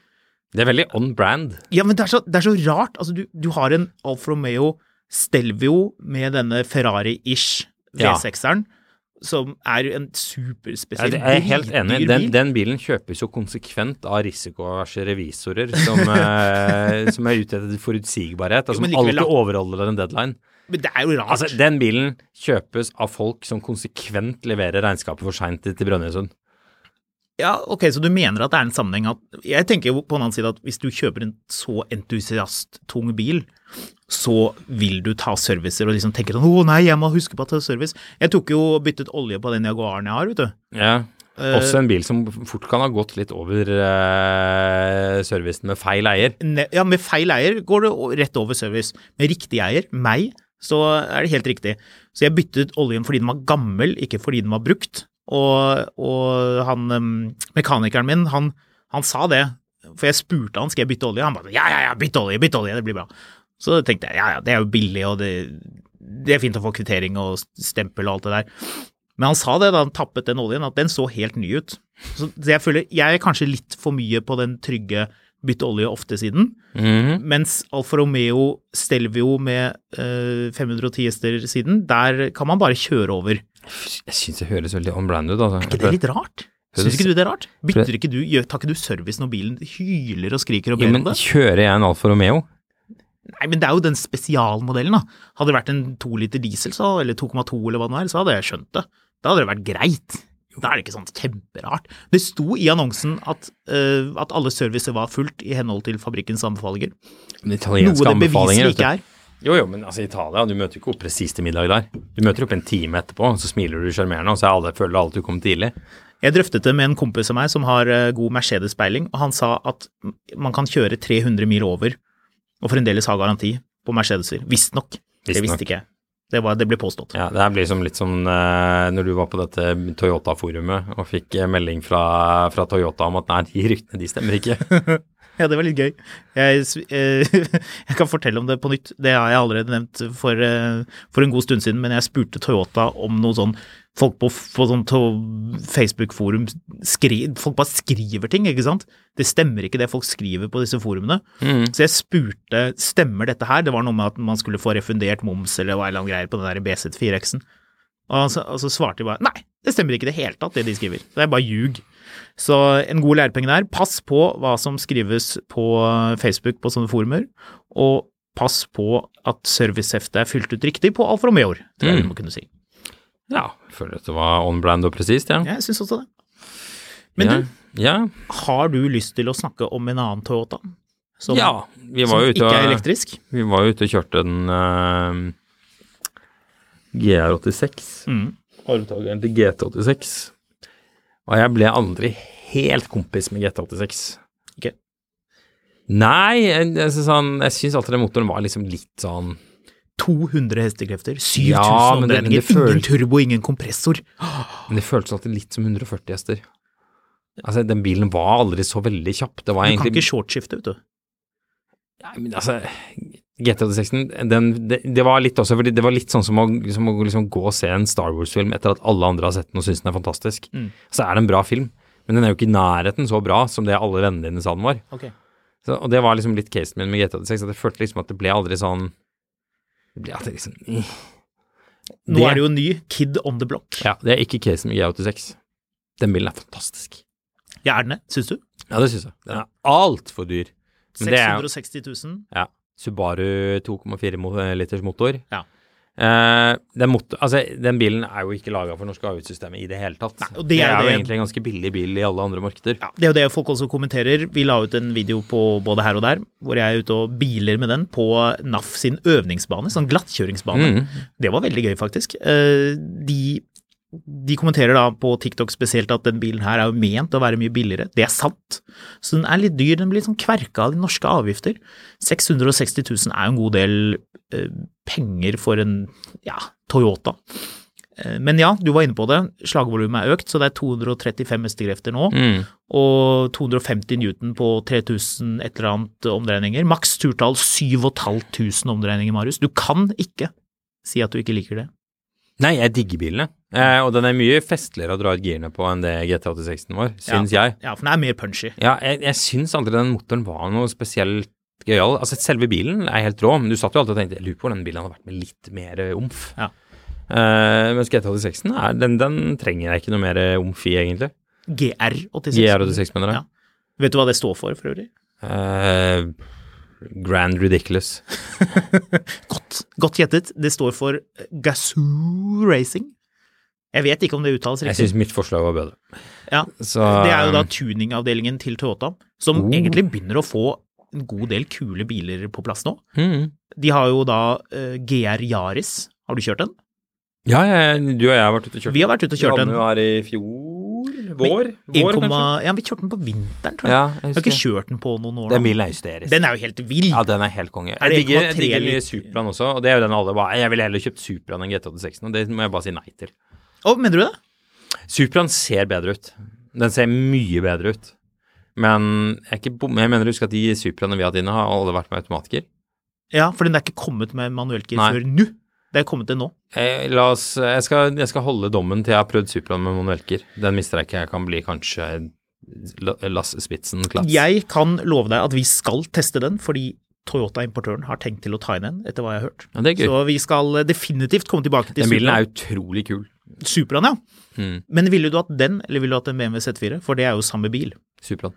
Det er veldig on brand. ja, men det er så, det er så rart. Altså, du, du har en Alfa Romeo Stelvio med denne Ferrari-ish Ja. V6-eren, som er en superspesiell, bil. Jeg er helt enig. Den, den bilen kjøpes jo konsekvent av risikoaverse revisorer som, eh, som er ute etter forutsigbarhet, altså, som alltid overholder en deadline. Men det er jo rart. Altså, Den bilen kjøpes av folk som konsekvent leverer regnskapet for seint til, til Brønnøysund. Ja, ok, så du mener at det er en sammenheng at Jeg tenker jo på en annen side at hvis du kjøper en så entusiasttung bil, så vil du ta servicer og liksom tenke sånn å nei, jeg må huske på å ta service. Jeg tok jo og byttet olje på den Jaguaren jeg har, vet du. Ja. Eh, Også en bil som fort kan ha gått litt over uh, servicen med feil eier. Ne ja, med feil eier går det rett over service. Med riktig eier, meg, så er det helt riktig. Så jeg byttet oljen fordi den var gammel, ikke fordi den var brukt. Og, og han mekanikeren min, han, han sa det. For jeg spurte han skal jeg bytte olje, han bare ja, ja, ja, bytt olje, bytt olje, det blir bra. Så tenkte jeg ja, ja, det er jo billig, og det, det er fint å få kvittering og stempel og alt det der. Men han sa det da han tappet den oljen, at den så helt ny ut. Så jeg føler jeg er kanskje litt for mye på den trygge bytte olje ofte-siden. Mhm. Mens Alfa Romeo Stelvio med eh, 510 hester siden, der kan man bare kjøre over. Jeg syns det høres veldig on brand ut. Altså. Er ikke det litt rart? Syns ikke du det er rart? Bytter ikke du, gjør, tar ikke du service når bilen hyler og skriker og ber om det? kjører jeg en Alfa Romeo? Nei, men det er jo den spesialmodellen, da. Hadde det vært en to liter diesel, så, eller 2,2 eller hva det er, så hadde jeg skjønt det. Da hadde det vært greit. Da er det ikke sånn kjemperart. Det sto i annonsen at, uh, at alle servicer var fullt i henhold til fabrikkens anbefalinger. Men Noe italienske det anbefalinger. beviselig ikke er. Jo, jo, men altså Italia, du møter jo ikke opp presis til middag der. Du møter opp en time etterpå, så smiler du sjarmerende, og så er alle, føler alle at du kom tidlig. Jeg drøftet det med en kompis av meg som har eh, god Mercedes-speiling, og han sa at man kan kjøre 300 mil over og fremdeles ha garanti på Mercedeser. Visstnok. Det visste ikke jeg. Det, var, det ble påstått. Ja, Det her blir som litt som uh, når du var på dette Toyota-forumet og fikk melding fra, fra Toyota om at nei, de ryktene de stemmer ikke. Ja, det var litt gøy. Jeg, eh, jeg kan fortelle om det på nytt. Det har jeg allerede nevnt for, eh, for en god stund siden, men jeg spurte Toyota om noe sånn Folk på, på sånn Facebook-forum Folk bare skriver ting, ikke sant? Det stemmer ikke det folk skriver på disse forumene. Så jeg spurte stemmer dette her. Det var noe med at man skulle få refundert moms eller hva eller annet greier på den der BZ4X-en. Og så, og så svarte de bare nei, det stemmer ikke i det hele tatt, det de skriver. Det er bare ljug. Så en god lærepenge der. Pass på hva som skrives på Facebook på sånne forumer, og pass på at serviceheftet er fylt ut riktig på Alfa det tror jeg vi må kunne si. Ja, jeg føler at det var on brand og presist, ja. Jeg syns også det. Men ja. du, ja. har du lyst til å snakke om en annen Toyota? Som, ja, vi var som ute ikke er elektrisk? vi var jo ute og kjørte den uh, GR86. Mm. Arvtakeren til GT86. Og jeg ble aldri helt kompis med GT86. Ikke? Nei, jeg, jeg, sånn, jeg syns alltid den motoren var liksom litt sånn 200 hestekrefter, 7000 Ja, omdreininger, ingen turbo, ingen kompressor. Men det føltes alltid litt som 140 hester. Altså, den bilen var aldri så veldig kjapp. Det var Du kan ikke shortskifte, vet du. Nei, men altså GT86-en, den, det, det var litt også fordi det var litt sånn som å, liksom, å liksom gå og se en Star Wars-film etter at alle andre har sett den og syns den er fantastisk. Mm. Så er det en bra film, men den er jo ikke i nærheten så bra som det alle vennene dine sa den var. Så, og det var liksom litt casen min med GT86, at jeg følte liksom at det ble aldri sånn Det ble alltid liksom det, Nå er det jo en ny Kid on the Block. Ja, det er ikke casen med G86. Den bilen er fantastisk. Ja, er den det? Syns du? Ja, det syns jeg. Den er altfor dyr. Men det er- 660 000. Ja. Subaru 2,4 liters motor. Ja. Eh, den, motor, altså, den bilen er jo ikke laga for norske avgiftssystemet i det hele tatt. Nei, og det er jo det- egentlig en ganske billig bil i alle andre markeder. Ja, det er jo det folk også kommenterer. Vi la ut en video på både her og der, hvor jeg er ute og biler med den på NAF sin øvningsbane, sånn glattkjøringsbane. Det var veldig gøy, faktisk. Eh, De, de kommenterer da på TikTok spesielt at den bilen her er jo ment å være mye billigere. Det er sant. Så den er litt dyr. Den blir sånn kverka av de norske avgifter. 660 000 er jo en god del eh, penger for en ja, Toyota. Eh, Men ja, du var inne på det. Slagvolumet er økt, så det er 235 hestekrefter nå. Mm. Og 250 newton på 3000 et eller annet omdreininger. Maks turtall 7500 omdreininger, Marius. Du kan ikke si at du ikke liker det. Nei, jeg digger bilene. Eh, og den er mye festligere å dra ut girene på enn det GT86-en var, syns jeg. Ja, for den er mer punchy. Ja, jeg, jeg syns aldri den motoren var noe spesielt gøyal. Altså, selve bilen er helt rå, men du satt jo alltid og tenkte jeg lurer på hvor den bilen hadde vært med litt mer eh, omf. Ja. Eh, mens GT86-en er, den, den trenger jeg ikke noe mer eh, omf i, egentlig. GR86. GR86, mener jeg. Ja. Vet du hva det står for, for øvrig? Eh, grand Ridiculous. Godt, godt gjettet. Det står for Gazoo Racing. Jeg vet ikke om det uttales riktig. Jeg syns mitt forslag var bedre. Ja, Så, det er jo da um, tuningavdelingen til Toyota, som Oh. egentlig begynner å få en god del kule biler på plass nå. Mm. De har jo da uh, GR Yaris. Har du kjørt den? Ja, jeg, du og jeg har vært ute og kjørt. den. Vi har vært ute og kjørt Vi den. jo her i fjor? Vår? Vår, 1, kanskje? ja, vi kjørte den på vinteren, tror jeg. Ja, jeg jeg har ikke kjørt den på noen år. Den bilen er hysterisk. Den er jo helt vill. Ja, den er helt konge. Er Jeg digger, 1,3 jeg digger? Supraen også, og det er jo den alle bare Jeg ville heller kjøpt Supraen enn GT86, og det må jeg bare si nei til. Å, mener du det? Supraen ser bedre ut. Den ser mye bedre ut. Men jeg, ikke jeg mener husk at de Supraene vi har hatt inne, har alle vært med automatiker. Ja, for den er ikke kommet med manuellgir før nå. Det er kommet til nå. Eh, la oss, jeg, skal, jeg skal holde dommen til jeg har prøvd Supraen med manuellgir. Den mister jeg ikke. Jeg kan bli kanskje La- Lasse Spitzen klass. Jeg kan love deg at vi skal teste den, fordi Toyota-importøren har tenkt til å ta inn en, etter hva jeg har hørt. Ja. Så vi skal definitivt komme tilbake til Den bilen er utrolig kul. Supraen, ja. Mm. Men ville du hatt den, eller ville du hatt en BMW Z4? For det er jo samme bil. Supraen.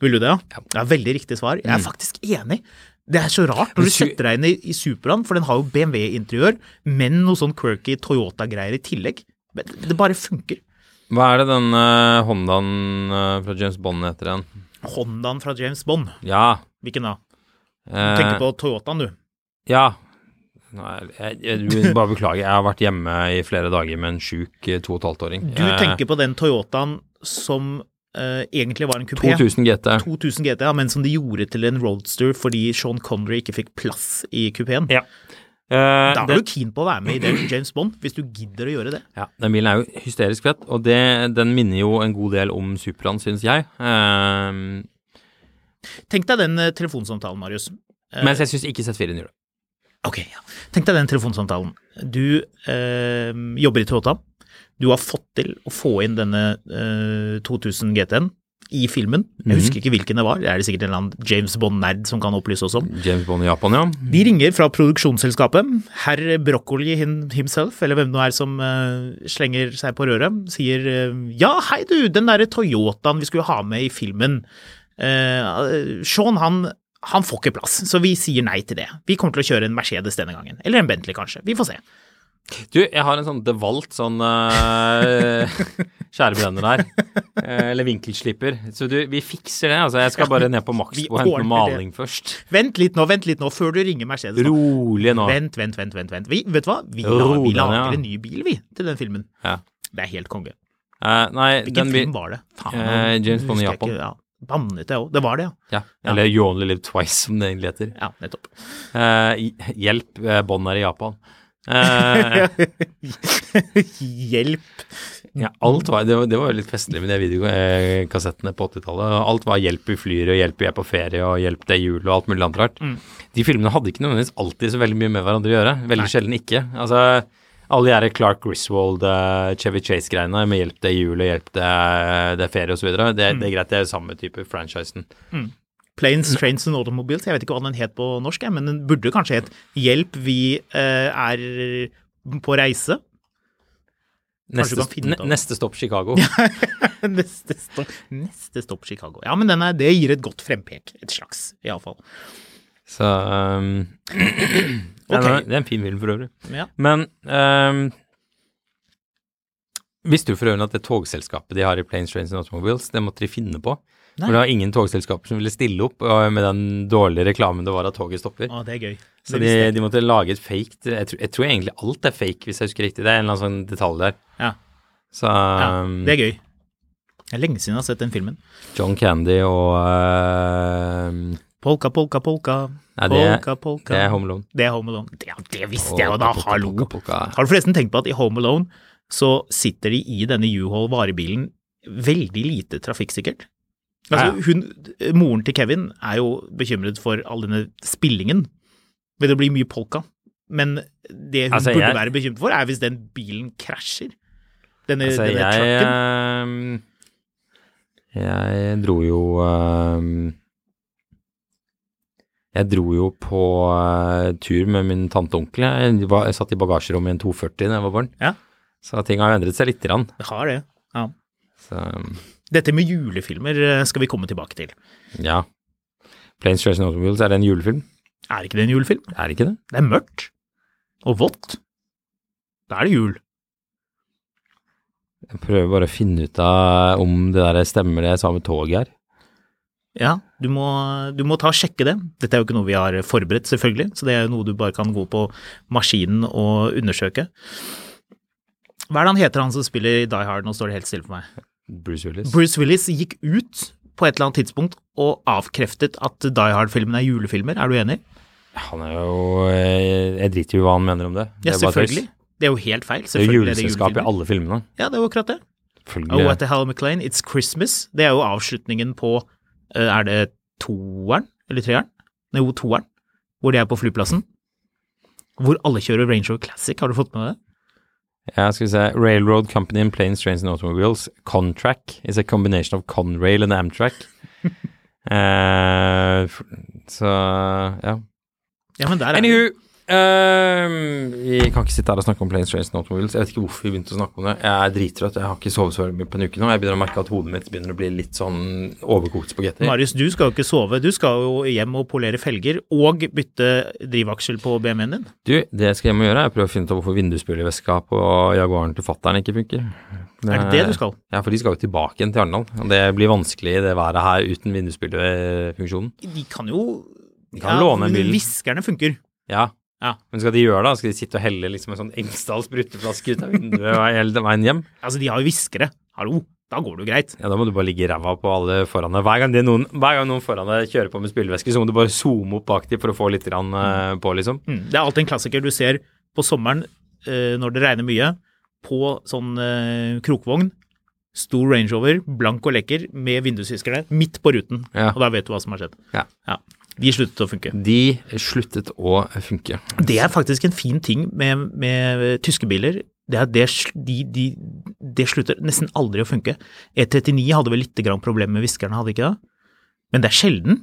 Vil du det, ja? Ja. Er veldig riktig svar. Jeg er Mm. faktisk enig. Det er så rart når du setter deg inn i, i Supraen, for den har jo BMW-interiør, men noe sånn quirky Toyota-greier i tillegg. Men det bare funker. Hva er det den uh, Hondaen uh, fra James Bond heter igjen? Hondaen fra James Bond, Ja. hvilken da? Du eh, tenker på Toyotaen, du. Ja. Nei, jeg, jeg, bare beklager. Jeg har vært hjemme i flere dager med en sjuk eh, to og et halvt åring. Du tenker på den Toyotaen som uh, egentlig var en kupé. 2000 GT. 2000 GT, ja, men som de gjorde til en roadster fordi Sean Connery ikke fikk plass i kupeen. Ja. Uh, Da er du keen på å være med i det James Bond, hvis du gidder å gjøre det. ja, den bilen er jo hysterisk fett, og det, den minner jo en god del om Supraen, syns jeg. Uh, Tenk deg den eh, telefonsamtalen, Marius. Eh, mens jeg syns ikke Z4-en gjør det. Ok, ja. Tenk deg den telefonsamtalen. Du eh, jobber i Toyota. Du har fått til å få inn denne eh, 2000 GT-en i filmen. Jeg Mhm. husker ikke hvilken det var. Det er det sikkert en eller annen James Bond-nerd som kan opplyse oss om. James Bond i Japan, ja. De ringer fra produksjonsselskapet. Herr Broccoli himself, eller hvem det nå er som eh, slenger seg på røret, sier eh, ja, hei du, den derre Toyotaen vi skulle ha med i filmen. Eh, Sean, han, han får ikke plass, så vi sier nei til det. Vi kommer til å kjøre en Mercedes denne gangen. Eller en Bentley, kanskje. Vi får se. Du, jeg har en sånn DeWalt sånn uh, skjærebrenner der. Uh, eller vinkelslipper. Så du, vi fikser det. Altså, jeg skal bare ned på Maxbo og hente noe maling først. Vent litt nå, vent litt nå, før du ringer Mercedes. nå. Rolig nå. Vent, vent, vent, vent. vent. Vi, vet du hva? Vi, Ro la, vi lager ja. en ny bil, vi, til den filmen. Ja. Det er helt konge. Uh, nei, Hvilken den film var det? Eh, James Bond i Japan. ikke, Ja. Bannet jeg òg. Det var det, ja. Ja. Eller You Only Live Twice, som det egentlig heter. Ja, nettopp. Eh, hjelp, bånd Bond er i Japan. Eh, Hjelp. ja, alt var, det, var, det var litt festlig med de videokassettene på 80-tallet. Alt var 'hjelp, vi flyr', og 'hjelp, vi er på ferie', og 'hjelp, det er jul', og alt mulig annet rart. Mm. De filmene hadde ikke nødvendigvis alltid så veldig mye med hverandre å gjøre. Veldig sjelden ikke. Altså, alle de Clark Griswold, eh, Chevy Chase-greiene med 'hjelp, det er jul', og 'hjelp, det det er ferie', osv., det, det er greit, det er samme type franchisen. Planes, Trains and Automobiles. Jeg vet ikke hva den het på norsk, men den burde kanskje het Hjelp, vi uh, er på reise. Neste, neste stopp Chicago. neste, stopp, neste stopp Chicago. Ja, men den er, det gir et godt frempek. Et slags, iallfall. Så um, det, er, det er en fin film for øvrig. Ja. Men um, visste du for øvrig at det togselskapet de har i Planes, Trains and Automobiles, det måtte de finne på? Nei. For det var ingen togselskaper som ville stille opp med den dårlige reklamen det var at toget stopper. Å, det er gøy. Så de, de måtte lage et fake jeg tror, jeg tror egentlig alt er fake, hvis jeg husker riktig. Det er en eller annen sånn detalj der. Ja. Så Ja, um, det er gøy. Det er lenge siden jeg har sett den filmen. John Candy og uh, Polka, polka, polka. Nei, det, polka, polka. det er Home Alone. Det er Home Alone. Det, det visste jeg jo da, Polka, polka, hallo! polka, polka. Har du forresten tenkt på at i Home Alone så sitter de i denne U-Haul varebilen veldig lite trafikksikkert? Altså, hun, moren til Kevin er jo bekymret for all denne spillingen. Vil det bli mye polka? Men det hun Altså, burde jeg- være bekymret for, er hvis den bilen krasjer. Denne, Altså, denne jeg trucken. ehm, Jeg dro jo ehm, Jeg dro jo på eh, tur med min tante og onkel. Jeg, var, jeg satt i bagasjerommet i en 240 da jeg var barn. Ja. Så ting har jo endret seg lite grann. Det har det. Ja. Så ehm, Dette med julefilmer eh, skal vi komme tilbake til. ja. Planes, Trains and Automobiles, er det en julefilm? Er ikke det en julefilm? Er det ikke det? Det er mørkt. Og vått. Da er det jul. Jeg prøver bare å finne ut av om det der stemmer det jeg sa med toget her. Ja, du må, du må ta og sjekke det. Dette er jo ikke noe vi har forberedt, selvfølgelig, så det er jo noe du bare kan gå på maskinen og undersøke. Hva er det han heter, han som spiller i Die Hard? Nå står det helt stille for meg. Bruce Willis. Bruce Willis gikk ut på et eller annet tidspunkt og avkreftet at Die Hard-filmene er julefilmer. Er du enig? Han er jo eh, Jeg driter jo i hva han mener om det. Det Ja, selvfølgelig. Det er jo helt feil. Det er juleselskap i alle filmene. Ja, det er jo akkurat det. Selvfølgelig. Oh, at the Hal McLean, It's Christmas. Det er jo avslutningen på Er det toeren eller treeren? Nei, jo, toeren. Hvor de er på flyplassen. Hvor alle kjører Range Rover Classic. Har du fått med det? Ja, skal vi se. Railroad Company in Planes, Trains and Automobiles. Contrack is a combination of Conrail and Amtrak. Eh, så ja. Ja, men der er Anywho, ehm, uh, kan ikke sitte her og snakke om Planes, Trains and Automobiles. Jeg vet ikke hvorfor vi begynte å snakke om det. Jeg er drittrøtt. Jeg har ikke sovet så mye på en uke nå. Jeg begynner å merke at hodet mitt begynner å bli litt sånn overkokt spagetti. Marius, du skal jo ikke sove. Du skal jo hjem og polere felger og bytte drivaksel på BMW-en din. Du, det jeg skal hjem og gjøre, er å prøve å finne ut av hvorfor vindusspylerveska på Jaguaren til fattern ikke funker. Er det det du skal? Ja, for de skal jo tilbake igjen til Arendal. Og det blir vanskelig i det været her uten vindusspylerfunksjonen. De kan jo De kan låne en bil. Viskerne funker. Ja. Ja. Men skal de gjøre det? Skal de sitte og helle liksom en sånn Engsdal spruteflaske ut av vinduet hele veien hjem? Altså, de har jo viskere. Hallo, da går det jo greit. Ja, da må du bare ligge i ræva på alle foran deg. Hver gang, det noen, hver gang noen foran deg kjører på med spylevæske, så må du bare zoome opp bak dem for å få litt grann, uh, på, liksom. Mm. Det er alltid en klassiker du ser på sommeren uh, når det regner mye, på sånn uh, krokvogn, stor rangeover, blank og lekker, med vindusviskerne midt på ruten. Ja. Og da vet du hva som har skjedd. Ja. Ja. De sluttet å funke. De sluttet å funke. Det er faktisk en fin ting med, med tyske biler. Det er det, de, de, de, slutter nesten aldri å funke. E39 hadde vel litt grann problemer med viskerne, hadde ikke det? Men det er sjelden.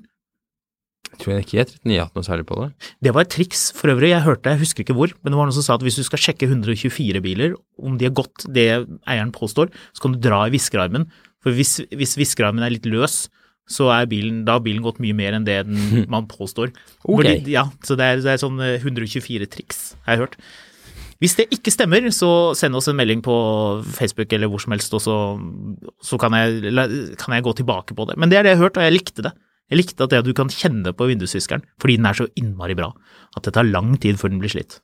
Jeg tror ikke E39 har hatt noe særlig på det. Det var et triks for øvrig, jeg hørte, jeg husker ikke hvor, men det var noen som sa at hvis du skal sjekke 124 biler, om de har gått det eieren påstår, så kan du dra i viskerarmen. For hvis, hvis viskerarmen er litt løs, så er bilen, da har bilen gått mye mer enn det den, man påstår. Okay. Fordi, ja, så det er, det er sånn eh, 124 triks, har jeg hørt. Hvis det ikke stemmer, så send oss en melding på Facebook eller hvor som helst, og så, så kan, jeg, kan jeg gå tilbake på det. Men det er det jeg har hørt, og jeg likte det. Jeg likte at det du kan kjenne på vindusviskeren, fordi den er så innmari bra, at det tar lang tid før den blir slitt.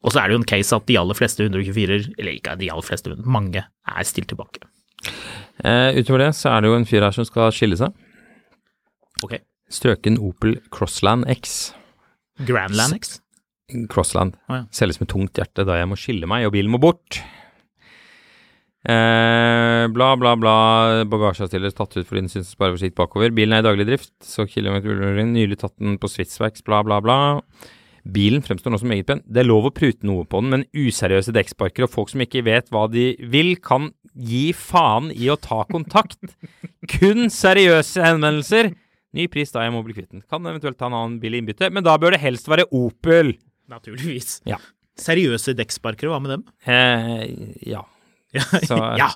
Og så er det jo en case at de aller fleste 124-er, eller ikke de aller fleste, men mange, er stilt tilbake. Eh, utover det så er det jo en fyr her som skal skille seg. Ok. Strøken Opel Crossland X. Grandland X? Crossland. Oh, ja. Selges med tungt hjerte da jeg må skille meg og bilen må bort. Eh, bla, bla, bla. Bagasjeavstiller tatt ut fordi den synes å spare for sikt bakover. Bilen er i daglig drift, så kilometer nylig tatt den på Swissworks, bla, bla, bla. Bilen fremstår nå som meget pen. Det er lov å prute noe på den, men useriøse dekksparkere og folk som ikke vet hva de vil, kan gi faen i å ta kontakt. Kun seriøse henvendelser. Ny pris da jeg må bli kvitt den. Kan eventuelt ta en annen bil i innbytte, men da bør det helst være Opel. Naturligvis. Ja. Seriøse dekksparkere, hva med dem? Eh, ja. Så ja.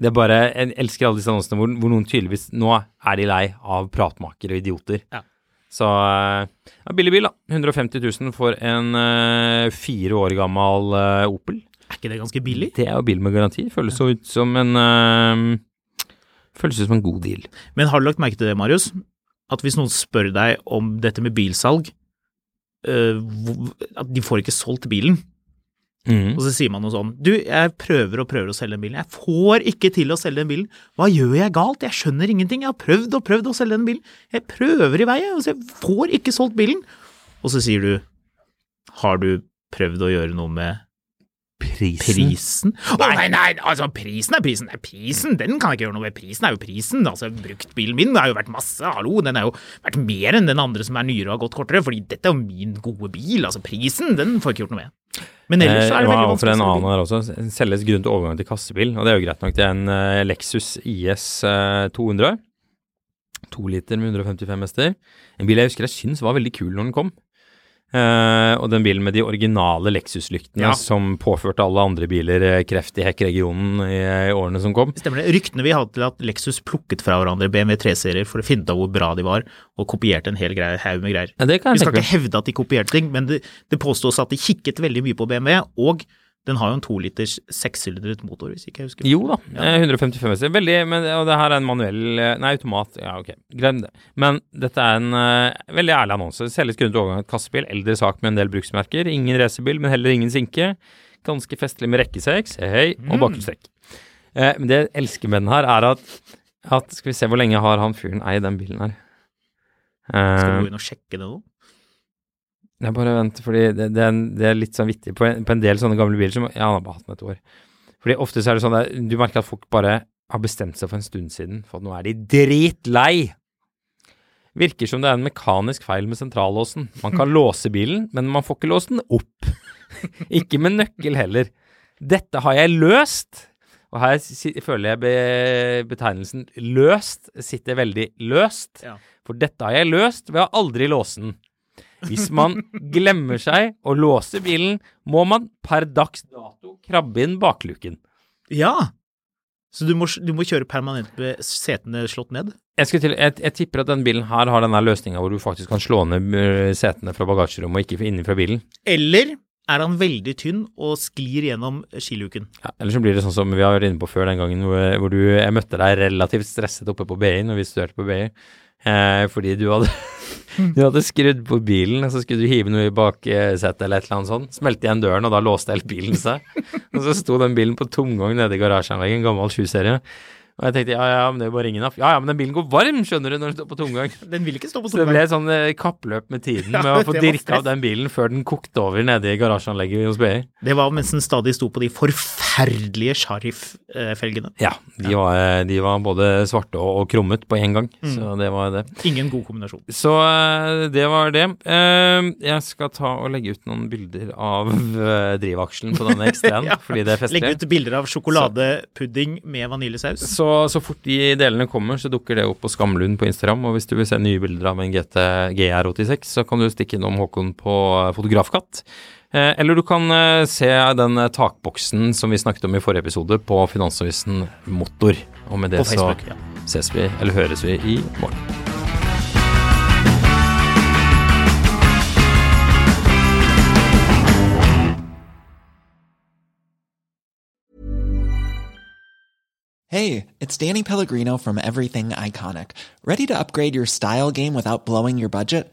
det er bare Jeg elsker alle disse annonsene hvor, hvor noen tydeligvis Nå er de lei av pratmakere og idioter. Ja. Så eh, ja, billig bil, da. 150 000 for en uh, fire år gammel uh, Opel. Er ikke det ganske billig? Det er jo bil med garanti. Føles så ut som en uh, Føles ut som en god deal. Men har du lagt merke til det, Marius? At hvis noen spør deg om dette med bilsalg, at de får ikke solgt bilen, Mhm. og så sier man noe sånn Du, jeg prøver og prøver å selge den bilen. Jeg får ikke til å selge den bilen. Hva gjør jeg galt? Jeg skjønner ingenting. Jeg har prøvd og prøvd å selge den bilen. Jeg prøver i vei, og så jeg får ikke solgt bilen. Og så sier du Har du prøvd å gjøre noe med prisen? prisen? nei, nei, altså prisen er prisen. Nei, prisen, den kan jeg ikke gjøre noe med. Prisen er jo prisen. Altså, bruktbilen min har jo vært masse, hallo. Den har jo vært mer enn den andre som er nyere og har gått kortere, fordi dette er jo min gode bil. Altså, prisen, den får jeg ikke gjort noe med. Men ellers så er det Eh, veldig vanskelig en annen her også. Selges grunn til overgang til kassebil, og det er jo greit nok. Det er en eh, Lexus IS eh, 200. To liter med 155 hester. En bil jeg husker jeg syns var veldig kul når den kom. Eh, og den bilen med de originale Lexus-lyktene Ja. som påførte alle andre biler eh, kreft i hekkregionen i, i årene som kom. Stemmer det. Ryktene vi hadde til at Lexus plukket fra hverandre BMW 3-serier for å finne ut hvor bra de var, og kopierte en hel greie, haug med greier. Ja, Vi skal ikke hevde at de kopierte ting, men det, det påstås at de kikket veldig mye på BMW, og Den har jo en toliters sekssylindret motor, hvis ikke jeg husker Jo da, ja. 155 hester. Veldig, men og det her er en manuell eh, Nei, automat. Ja, ok, glem det. Men dette er en uh, veldig ærlig annonse. Selges grunnet overgang av et kassebil. Eldre sak med en del bruksmerker. Ingen racerbil, men heller ingen sinke. Ganske festlig med rekkesex, hei, hei, og bakhjulstrekk. Eh, men det jeg elsker med den her, er at, at Skal vi se, hvor lenge har han fyren eid den bilen her? Skal vi du gå inn og sjekke det nå? Jeg bare venter, fordi det, det, er, en- det er litt sånn vittig på en, på en del sånne gamle biler som Ja, han har bare hatt den et år. Fordi ofte så er det sånn der, du merker at folk bare har bestemt seg for en stund siden, for at nå er de dritlei. Virker som det er en mekanisk feil med sentrallåsen. Man kan låse bilen, men man får ikke låst den opp. ikke med nøkkel heller. Dette har jeg løst. Og her føler jeg be, betegnelsen 'løst' sitter veldig løst. Ja. For dette har jeg løst ved å aldri låse den. Hvis man glemmer seg å låse bilen, må man per dags dato krabbe inn bakluken. Ja! Så du må, du må kjøre permanent med setene slått ned? Jeg, til, jeg, jeg tipper at denne bilen her har denne løsninga hvor du faktisk kan slå ned øh, setene fra bagasjerommet og ikke innenfra bilen. Eller er han veldig tynn og sklir gjennom skiluken? Ja, eller så blir det sånn som vi har vært inne på før den gangen hvor, hvor du, jeg møtte deg relativt stresset oppe på BI når vi studerte på BI. Eh, fordi du hadde, du hadde skrudd på bilen, og så skulle du hive noe i baksetet eller et eller annet sånt. Smelte igjen døren, og da låste hele bilen seg. og så sto den bilen på tomgang nede i garasjeanlegget, en gammel 7-serie. Og jeg tenkte ja, ja, men det er bare ingen av. Ja, ja, men den bilen går varm, skjønner du, når den står på tomgang. Den vil ikke stå på Så det ble et sånn eh, kappløp med tiden Ja, med å få dirka av den bilen før den kokte over nede i garasjeanlegget hos BI. Det var mens den stadig sto på de forferdelige Sharif-felgene. Ja, de var, eh, de var både svarte og, og krummet på én gang, Mm. så det var det. Ingen god kombinasjon. Så eh, det var det. Eh, Jeg skal ta og legge ut noen bilder av drivaksjen på denne X3-en, Ja. fordi det er festlig. ut bilder av sjokoladepudding med vaniljesaus. Så, så fort de delene kommer, så dukker det opp på Skamlund på Instagram. Og hvis du vil se nye bilder av en GT GR86, så kan du stikke innom Håkon på Fotografkatt. Eh, eller du kan eh, se den eh, takboksen som vi snakket om i forrige episode, på Finansavisen Motor. Og med det Facebook, så ja. ses vi, eller høres vi, i morgen. Hey, it's Danny Pellegrino from Everything Iconic. Ready to upgrade your style game without blowing your budget?